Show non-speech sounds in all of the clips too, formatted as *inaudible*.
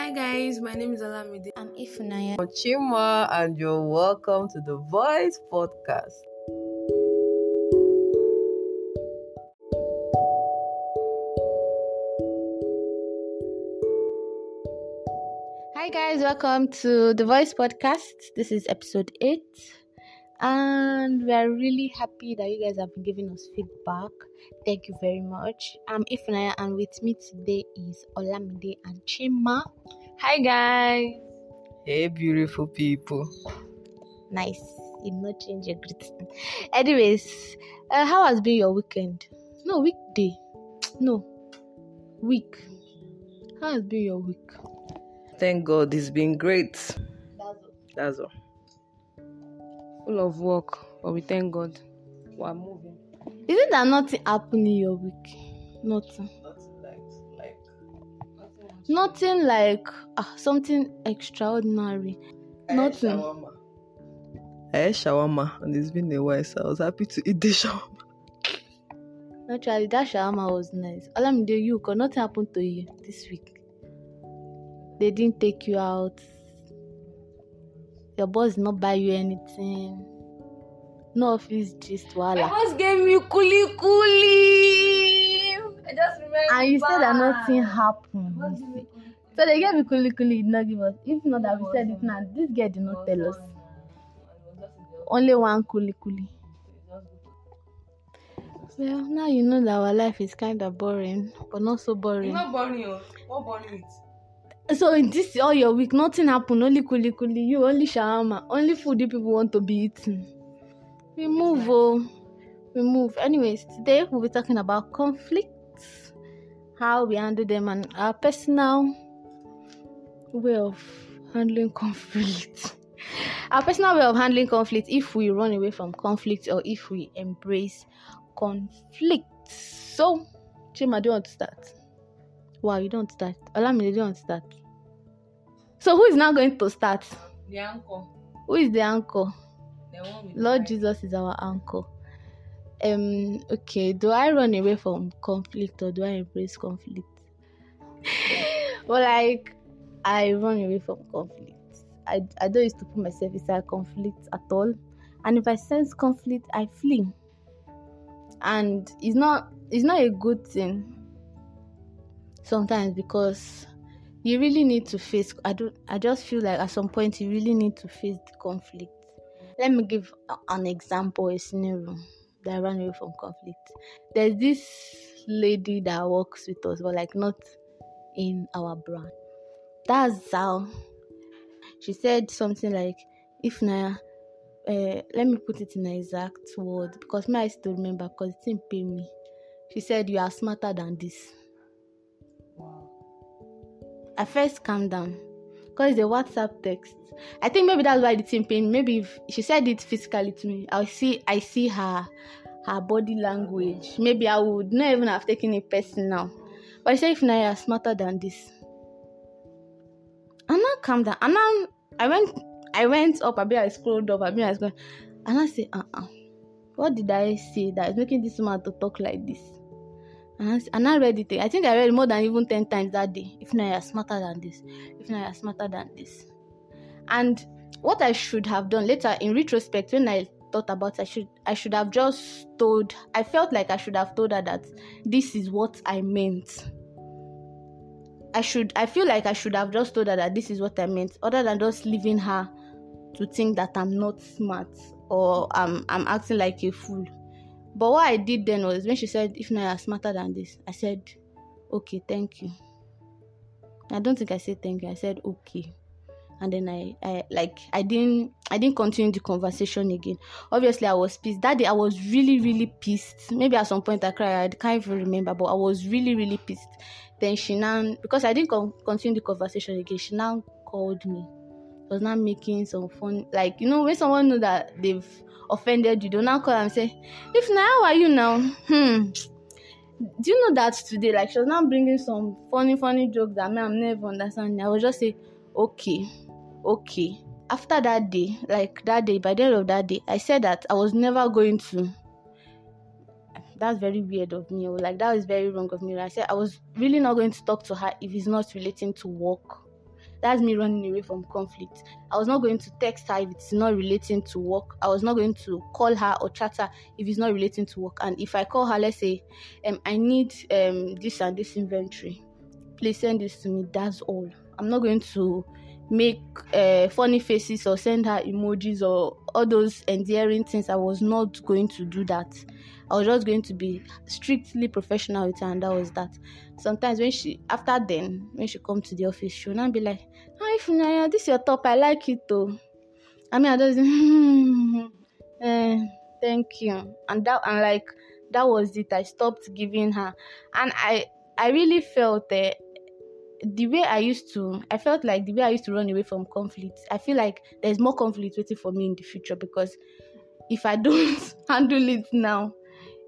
Hi guys, my name is Olamide. I'm Ifunaya. I'm Chima, and you're welcome to the Voice Podcast. Hi guys, welcome to the Voice Podcast. This is episode 8 and we are really happy that you guys have been giving us feedback. Thank you very much. I'm Ifunaya and with me today is Olamide and Chima. Hi guys. Hey, beautiful people. Nice. You not change your greeting. Anyways, uh, how has been your weekend? No, weekday. No, week. How has been your week? Thank God, it's been great. That's That's all. Full of work, but we thank God. We're moving. Is it that nothing happened in your week? Nothing. Nothing like ah, something extraordinary. Nothing. I ate shawarma, and it's been a while, so I was happy to eat the *laughs* shawarma. Actually, that shawarma was nice. Olamide, you, cause nothing happened to you this week. They didn't take you out. Your boss did not buy you anything. No office gist, My wala. boss gave me kuli kuli. I just remember. And you said that nothing happened. So they gave me kuli kuli, did not give us. If not that we said it now, this girl did not tell us. Only one kuli kuli. Well, now you know that our life is kind of boring, but not so boring. It's not boring, oh. What boring it? So in this all your week, nothing happened. Only kuli kuli, you only shawarma, only food you people want to be eating. We move, oh, we move. Anyways, today we'll be talking about conflicts, how we handle them, and our personal way of handling conflict. *laughs* our personal way of handling conflict if we run away from conflict or if we embrace conflict. So, Chima, do you want to start? Wow, you don't start. Olamide, do you to start? So, who is now going to start? The anchor. Who is the anchor? The one Lord Jesus is our anchor. Um. Okay. Do I run away from conflict or do I embrace conflict? *laughs* well, like I run away from conflict. I I don't used to put myself inside conflict at all, and if I sense conflict, I flee. And it's not it's not a good thing. Sometimes because you really need to face. I don't. I just feel like at some point you really need to face the conflict let me give an example, a scenario that ran away from conflict. There's this lady that works with us, but like not in our brand. That's how she said something like, "Ifunaya, uh, let me put it in exact word because my still remember because it didn't pay me." She said, "You are smarter than this." I first calm down because a WhatsApp text. I think maybe that's why the thing pain. Maybe if she said it physically to me, I see I see her her body language. Maybe I would not even have taken it personal. But she said if now you're smarter than this. And now calm down. And now I went I went up I bit, I scrolled up a bit, I scrolled, and I say, uh-uh. What did I say that is making this man to talk like this? And I, s- and I read it. I think I read more than even 10 times that day. If not, you're smarter than this. If not, you're smarter than this. And what I should have done later in retrospect, when I thought about it, I should I should have just told I felt like I should have told her that this is what I meant. I should I feel like I should have just told her that this is what I meant, other than just leaving her to think that I'm not smart or I'm I'm acting like a fool. But what I did then was when she said, if now you're smarter than this, I said, Okay, thank you. I don't think I said thank you, I said okay. And then I, I like I didn't I didn't continue the conversation again. Obviously I was pissed. That day I was really, really pissed. Maybe at some point I cried, I can't even remember, but I was really, really pissed. Then she now because I didn't con- continue the conversation again, she now called me was now making some fun like you know when someone know that they've offended you don't now call and say if now how are you now hmm do you know that today like she was now bringing some funny funny jokes that me i'm never understanding i was just say okay okay after that day like that day by the end of that day i said that i was never going to that's very weird of me. Like that was very wrong of me. I said I was really not going to talk to her if it's not relating to work. That's me running away from conflict. I was not going to text her if it's not relating to work. I was not going to call her or chat her if it's not relating to work. And if I call her, let's say, um, I need um this and this inventory, please send this to me. That's all. I'm not going to make uh, funny faces or send her emojis or all those endearing things. I was not going to do that. I was just going to be strictly professional with her, and that was that. Sometimes when she, after then, when she come to the office, she'll not be like, "Hi, Funaya, this is your top. I like it though." I mean, I just, *laughs* eh, thank you, and that, and like that was it. I stopped giving her, and I, I really felt that the way I used to, I felt like the way I used to run away from conflict, I feel like there's more conflict waiting for me in the future because if I don't *laughs* handle it now,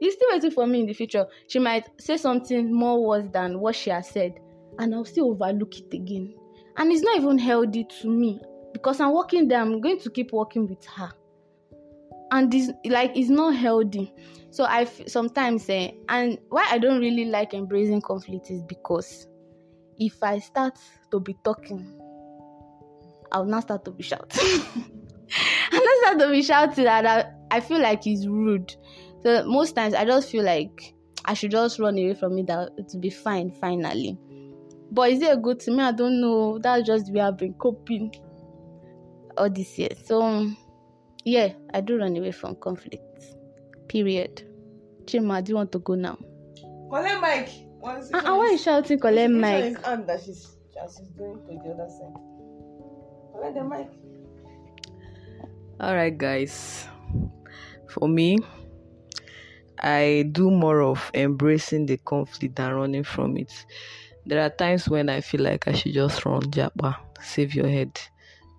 it's still waiting for me in the future. She might say something more worse than what she has said, and I'll still overlook it again. And it's not even healthy to me because I'm working there, I'm going to keep working with her. And this like it's not healthy. So I f- sometimes say, eh, and why I don't really like embracing conflict is because if I start to be talking, I'll not start to be shouting. *laughs* I'll not start to be shouting, and I, I feel like it's rude. So most times I just feel like I should just run away from it that to be fine finally. But is it a good to me? I don't know. That's just the way I've been coping all this year. So yeah, I do run away from conflict. Period. Chima, do you want to go now? Collect mic. Once uh, why are you shouting collect mic? And that she's, she's going to the other side. Collect the mic. Alright guys. For me, I do more of embracing the conflict than running from it. There are times when I feel like I should just run japa, save your head.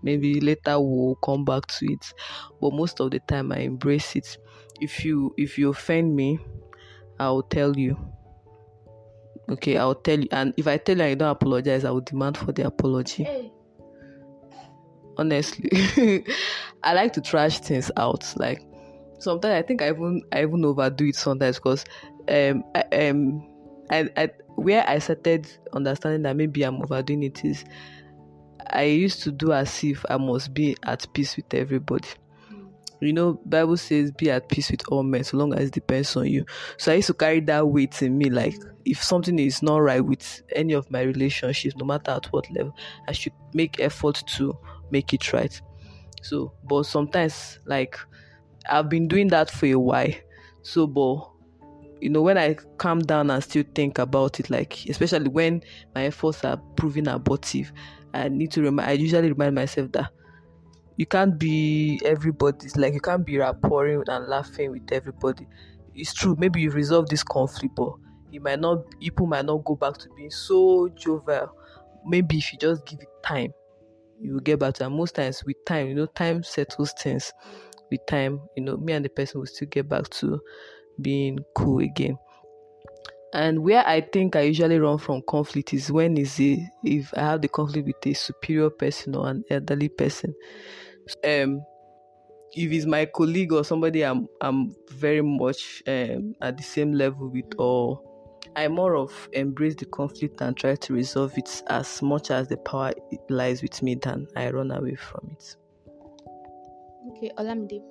Maybe later we'll come back to it. But most of the time I embrace it. If you if you offend me, I'll tell you. Okay, I'll tell you and if I tell you I don't apologize, I will demand for the apology. Hey. Honestly. *laughs* I like to trash things out. Like sometimes I think I even I even overdo it sometimes because um I, um I, I where I started understanding that maybe I'm overdoing it is I used to do as if I must be at peace with everybody. You know, Bible says be at peace with all men so long as it depends on you. So I used to carry that weight in me like if something is not right with any of my relationships, no matter at what level, I should make effort to make it right. So but sometimes like I've been doing that for a while. So, but you know, when I calm down and still think about it, like especially when my efforts are proving abortive, I need to remind. I usually remind myself that you can't be everybody's. Like you can't be rapporting and laughing with everybody. It's true. Maybe you resolve this conflict, but it might not. People might not go back to being so jovial. Maybe if you just give it time, you will get back to. And most times, with time, you know, time settles things with time, you know, me and the person will still get back to being cool again. And where I think I usually run from conflict is when is it if I have the conflict with a superior person or an elderly person. Um, if it's my colleague or somebody I'm I'm very much um, at the same level with, or I more of embrace the conflict and try to resolve it as much as the power lies with me than I run away from it. Okay, Olamide.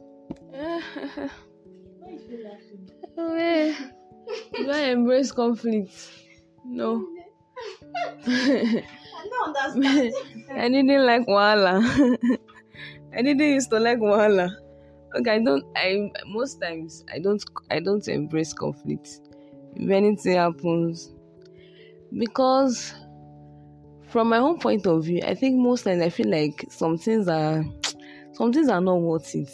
Why *laughs* do I embrace conflict? No. I don't understand. *laughs* I didn't like wahala. *laughs* I didn't used to like wahala. Okay, I don't. I most times I don't. I don't embrace conflict. If anything happens, because from my own point of view, I think most times I feel like some things are some things are not worth it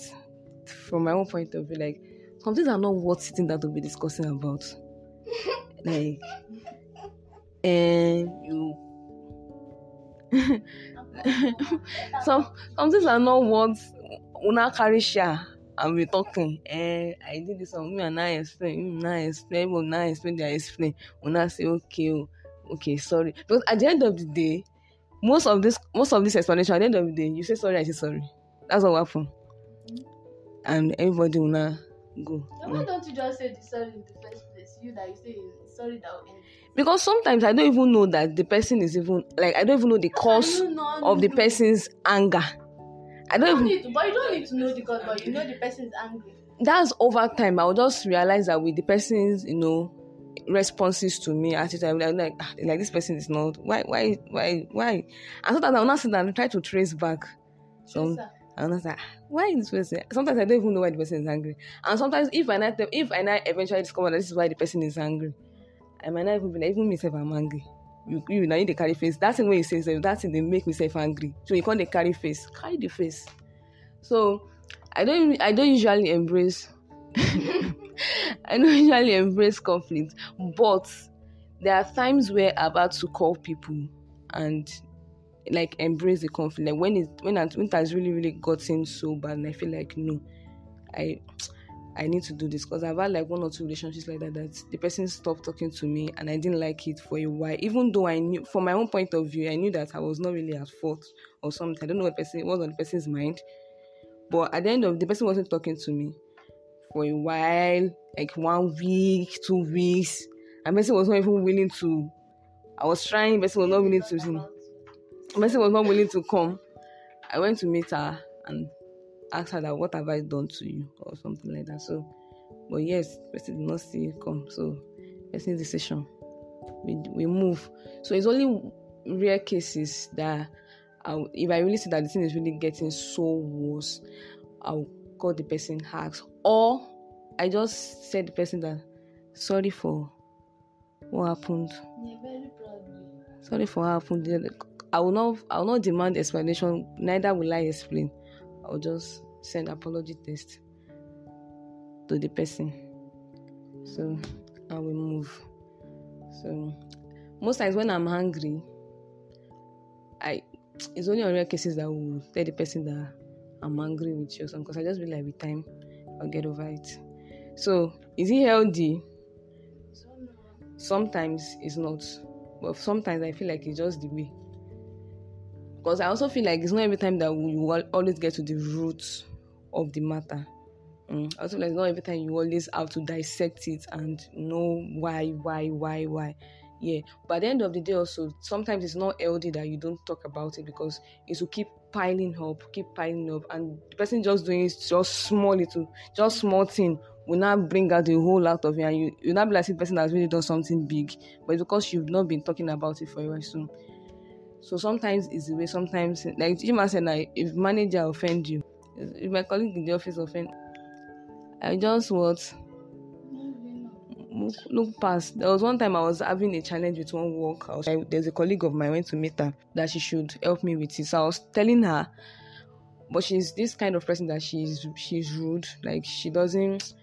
from my own point of view. Like some things are not worth sitting down to be discussing about. *laughs* like and you *laughs* some some things are not worth una carry share and we talking eh i did this one me and i explain me and i explain me and i explain they explain una say okay oh, okay sorry but at the end of the day most of this most of this explanation at the end of the day you say sorry i say sorry That's what happened. And everybody will now go. why don't you just say the sorry in the first place? you that you say sorry that will end. because sometimes I don't even know that the person is even like I don't even know the cause of the person's anger. I don't even need to, but you don't need to know the cause, but you know the person is angry. that's over time. I'll just realize that with the person's, you know, responses to me, attitude, I'm like, like, "Ah, like this person is not why, why, why, why? And sometimes I'll not sit down and try to trace back some Sir. And I was like, "Ah, why is this person? Sometimes I don't even know why the person is angry. And sometimes if I not if I not eventually discover that this is why the person is angry, I might not even be like, even myself I'm angry. You you now need to carry face. That's the way you say so that's it, they make myself angry. So you can't carry face. Carry the face. So I don't I don't usually embrace *laughs* I don't usually embrace conflict, but there are times where I've had to call people and like embrace the conflict. Like when it when it, when it has really really gotten so bad, and I feel like no, I I need to do this because I've had like one or two relationships like that that the person stopped talking to me and I didn't like it for a while. Even though I knew from my own point of view, I knew that I was not really at fault or something. I don't know what person was on the person's mind, but at the end of the person wasn't talking to me for a while, like one week, two weeks. And person was not even willing to. I was trying, person was not willing to. The person was not willing to come. I went to meet her and asked her that what have I done to you or something like that. So, but yes, person did not see come. So, person's decision. We we move. So it's only rare cases that I, if I really see that the thing is really getting so worse, I'll call the person ask or I just said the person that sorry for what happened. Yeah. Sorry for what happened. I will not I will not demand explanation, neither will I explain. I'll just send apology text to the person. So I will move. So most times when I'm angry, I it's only on rare cases that I will tell the person that I'm angry with you or something because I just be like with time I'll get over it. So is it healthy? Sometimes it's not but sometimes i feel like it's just the way because i also feel like it's not every time that will always get to the root of the matter. Mm. i also feel like not every time you always have to dissect it and know why why why why. Yeah but at the end of the day also sometimes it's not healthy that you don't talk about it because it will keep piling up keep piling up and the person just doing it just small little just small thing will not bring out the whole lot of it. And you you not be like the person has really done something big but it's because you've not been talking about it for a while. So so sometimes it's the way sometimes like Chima said like if manager offend you if my colleague in the office offend I just what look, past. There was one time I was having a challenge with one work. There's a colleague of mine I went to meet her that she should help me with it. So I was telling her, but she's this kind of person that she's she's rude. Like she doesn't.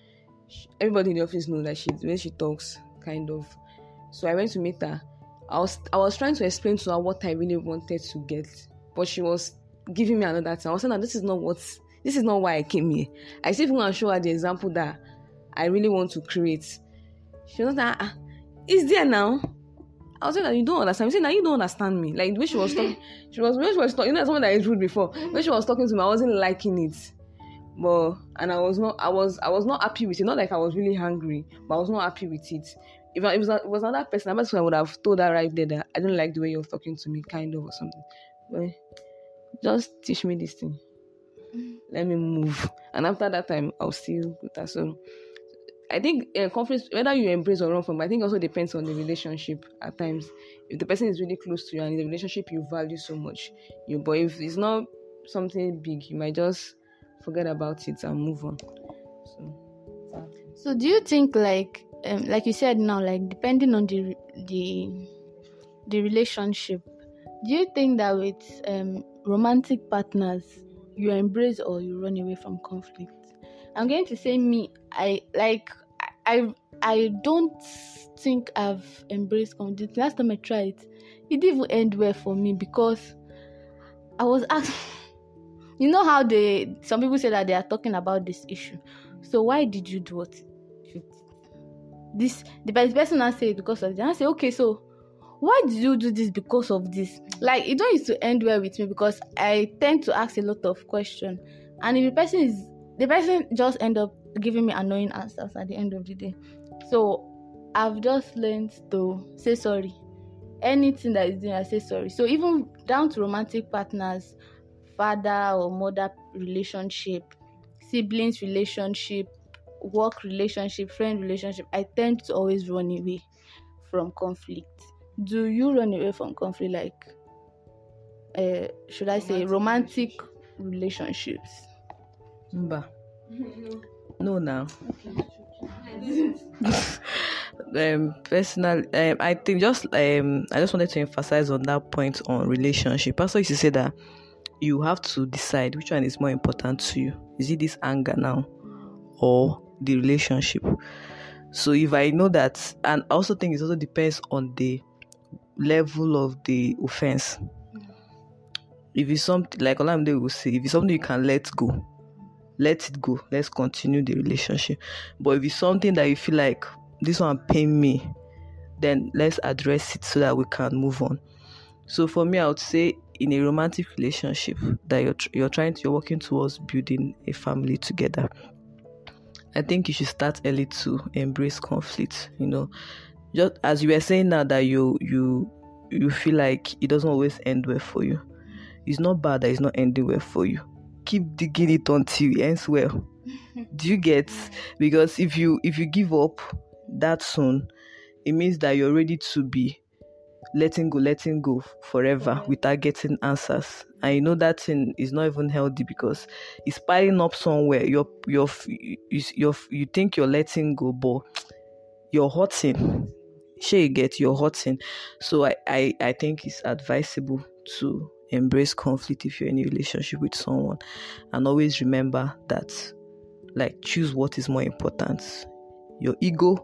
She, everybody in the office knows that she when she talks, kind of. So I went to meet her. I was I was trying to explain to her what I really wanted to get, but she was giving me another thing. I was saying that this is not what this is not why I came here. I still want to show her the example that I really want to create. She was like, ah, it's there now. I was saying that you don't understand. You say now you don't understand me. Like the way she was talking, *laughs* she was when she was talking. You know, someone that is rude before. When she was talking to me, I wasn't liking it. But and I was not, I was, I was not happy with it. Not like I was really hungry, but I was not happy with it. If I, it was, it was another person, another person I would have told her right there that I don't like the way you're talking to me, kind of or something. But just teach me this thing. Let me move. And after that time, I'll still with her. So I think uh, conflict, whether you embrace or run from, I think also depends on the relationship at times. If the person is really close to you and the relationship you value so much, you but if it's not something big, you might just forget about it and move on. So So do you think like um, like you said now like depending on the the the relationship, do you think that with um, romantic partners you embrace or you run away from conflict? I'm going to say me I like I I don't think I've embraced conflict. Last time I tried, it didn't end well for me because I was *laughs* asked. You know how they some people say that they are talking about this issue. So why did you do what? This the pe- person now say because of. I say okay, so why did you do this because of this? Like it don't used to end well with me because I tend to ask a lot of questions, and if the person is the person just end up giving me annoying answers at the end of the day. So I've just learned to say sorry. Anything that is doing, I say sorry. So even down to romantic partners, father or mother relationship, siblings relationship, work relationship, friend relationship, I tend to always run away from conflict. Do you run away from conflict like uh, should I say romantic relationships? Mba. *laughs* No, now. *laughs* um, personal, um, I think just um, I just wanted to emphasize on that point on relationship. Pastor used to say that you have to decide which one is more important to you. Is it this anger now, or the relationship? So if I know that, and I also think it also depends on the level of the offense. If it's something like Olamide will say, if it's something you can let go, let it go. Let's continue the relationship. But if it's something that you feel like this one pain me, then let's address it so that we can move on. So for me, I would say in a romantic relationship that you're you're trying to you're working towards building a family together. I think you should start early to embrace conflict. You know, just as you were saying now that you you you feel like it doesn't always end well for you. It's not bad that it's not ending well for you keep digging it until it ends well. *laughs* Do you get? Because if you if you give up that soon, it means that you're ready to be letting go, letting go forever without getting answers. And you know that thing is not even healthy because it's piling up somewhere. You're you're you you think you're letting go, but you're hurting. Sure, you get you're hurting. So I, I I think it's advisable to embrace conflict if you're in a relationship with someone and always remember that like choose what is more important your ego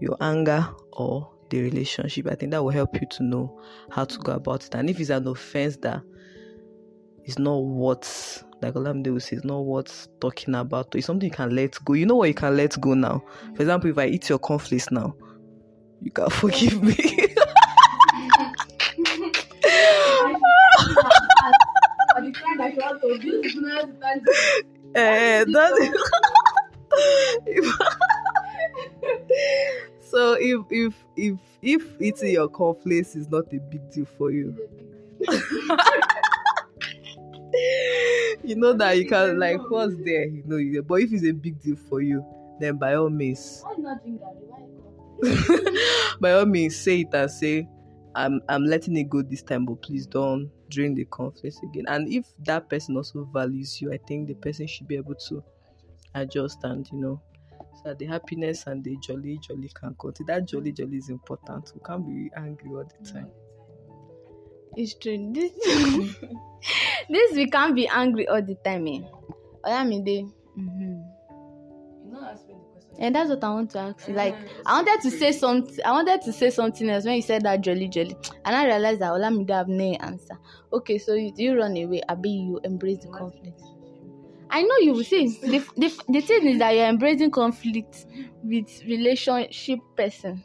your anger or the relationship i think that will help you to know how to go about it and if it's an offense that is not what like Olamide will say, it's not worth talking about. It's something you can let go. You know what you can let go now. For example, if I eat your cornflakes now, you can *laughs* forgive me. *laughs* Eh, *laughs* so if if if if eating your cornflakes is not a big deal for you *laughs* you know that you can like what's there you know you but if it's a big deal for you then by all means *laughs* by all means say it and say i'm i'm letting it go this time but please don't during the conflict again. And if that person also values you, I think the person should be able to adjust and you know so the happiness and the jolly jolly can continue. That jolly jolly is important. We can't be angry all the time. It's true. This *laughs* this we can't be angry all the time, eh? Olamide. Mm-hmm. And that's what I want to ask you. Like, I wanted to say something. I wanted to say something else when you said that jolly jolly, and I realized that Olamide have no answer. Okay, so you, do you run away? Abi, you embrace the conflict. I know you will see. The, the, the thing is that you're embracing conflict with relationship person,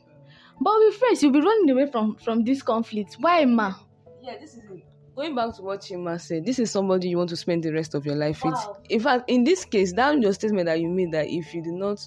but with friends, you'll be running away from from this conflict. Why, ma? Yeah, this is going back to what Chima said, this is somebody you want to spend the rest of your life wow. with. In fact, in this case, that your statement that you made that if you do not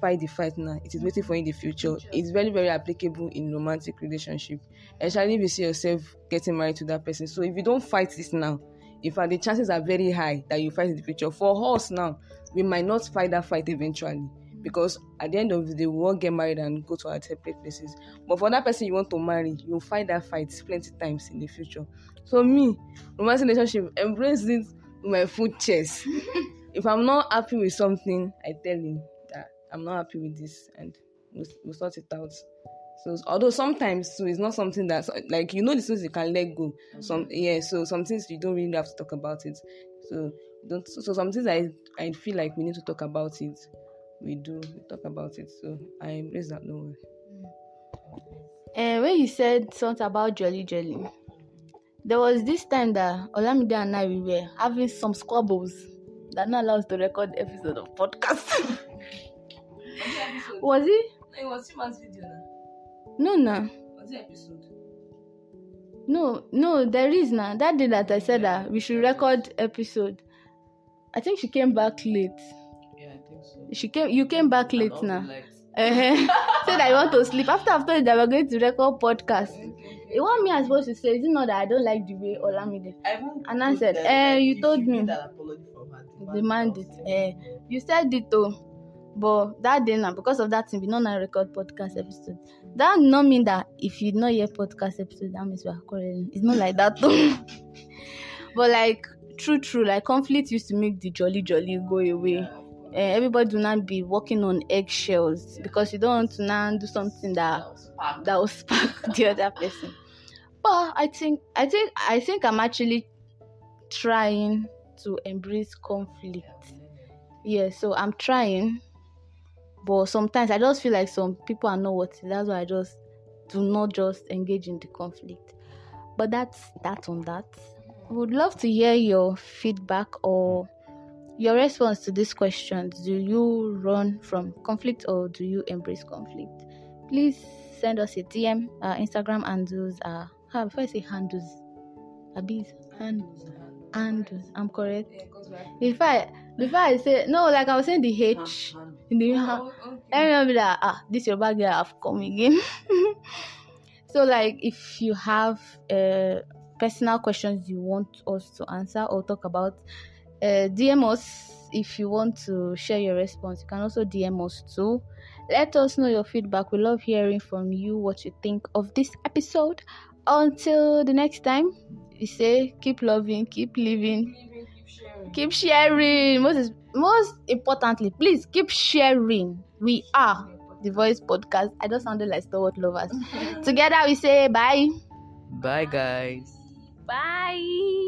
fight the fight now it is waiting for you in the future. It's very very applicable in romantic relationship especially if you see yourself getting married to that person. So if you don't fight this now in fact the chances are very high that you fight in the future. For us now we might not fight that fight eventually because at the end of the day we won't get married and go to our separate places but for that person you want to marry you'll fight that fight plenty times in the future so me romantic relationship embrace it with my full chest *laughs* if i'm not happy with something i tell him that I'm not happy with this, and we'll, we'll sort it out. So although sometimes so it's not something that's like you know the things you can let go. Mm-hmm. Some yeah, so some things you don't really have to talk about it. So don't so some things I I feel like we need to talk about it. We do we talk about it. So I embrace that no way. And when you said something about Jolly Jolly, there was this time that Olamide and I we were having some squabbles that not allow us to record episode of podcast. *laughs* Was it? It was Chima's video No, no. Was it episode? No, no, there is now. That day that I said that we should record episode. I think she came back late. She came. You came back late now. Uh-huh. *laughs* that you want to sleep after I've told you that we're going to record podcast. You want me as supposed to say, is it not that I don't like the way Olamide And I said, eh, you told me. demand it. Eh, you said it though. But that day now, because of that thing, we don't record podcast episode. That not mean that if you not hear podcast episode, that means we are quarreling. It's not like that though. *laughs* but like true, true, like conflict used to make the jolly jolly go away. Uh, everybody do not be walking on eggshells because you don't want to now do something that that will spark *laughs* the other person. But I think I think I think I'm actually trying to embrace conflict. Yeah, so I'm trying but sometimes I just feel like some people are not worth it. That's why I just do not just engage in the conflict. But that's that on that. Would love to hear your feedback or your response to these questions. Do you run from conflict or do you embrace conflict? Please send us a DM. Our Instagram handles are how before I say handles. Abis handles. Handles. I'm correct. If I before I say no, like I was saying the H in the oh, me not be like ah this your bag girl have come again. *laughs* so like if you have uh, personal questions you want us to answer or talk about, uh, DM us if you want to share your response. You can also DM us too. Let us know your feedback. We love hearing from you what you think of this episode. Until the next time, we say keep loving, keep living keep sharing Keep sharing. most most importantly please keep sharing we are the voice podcast i just sounded like stalwart lovers *laughs* together we say bye bye guys bye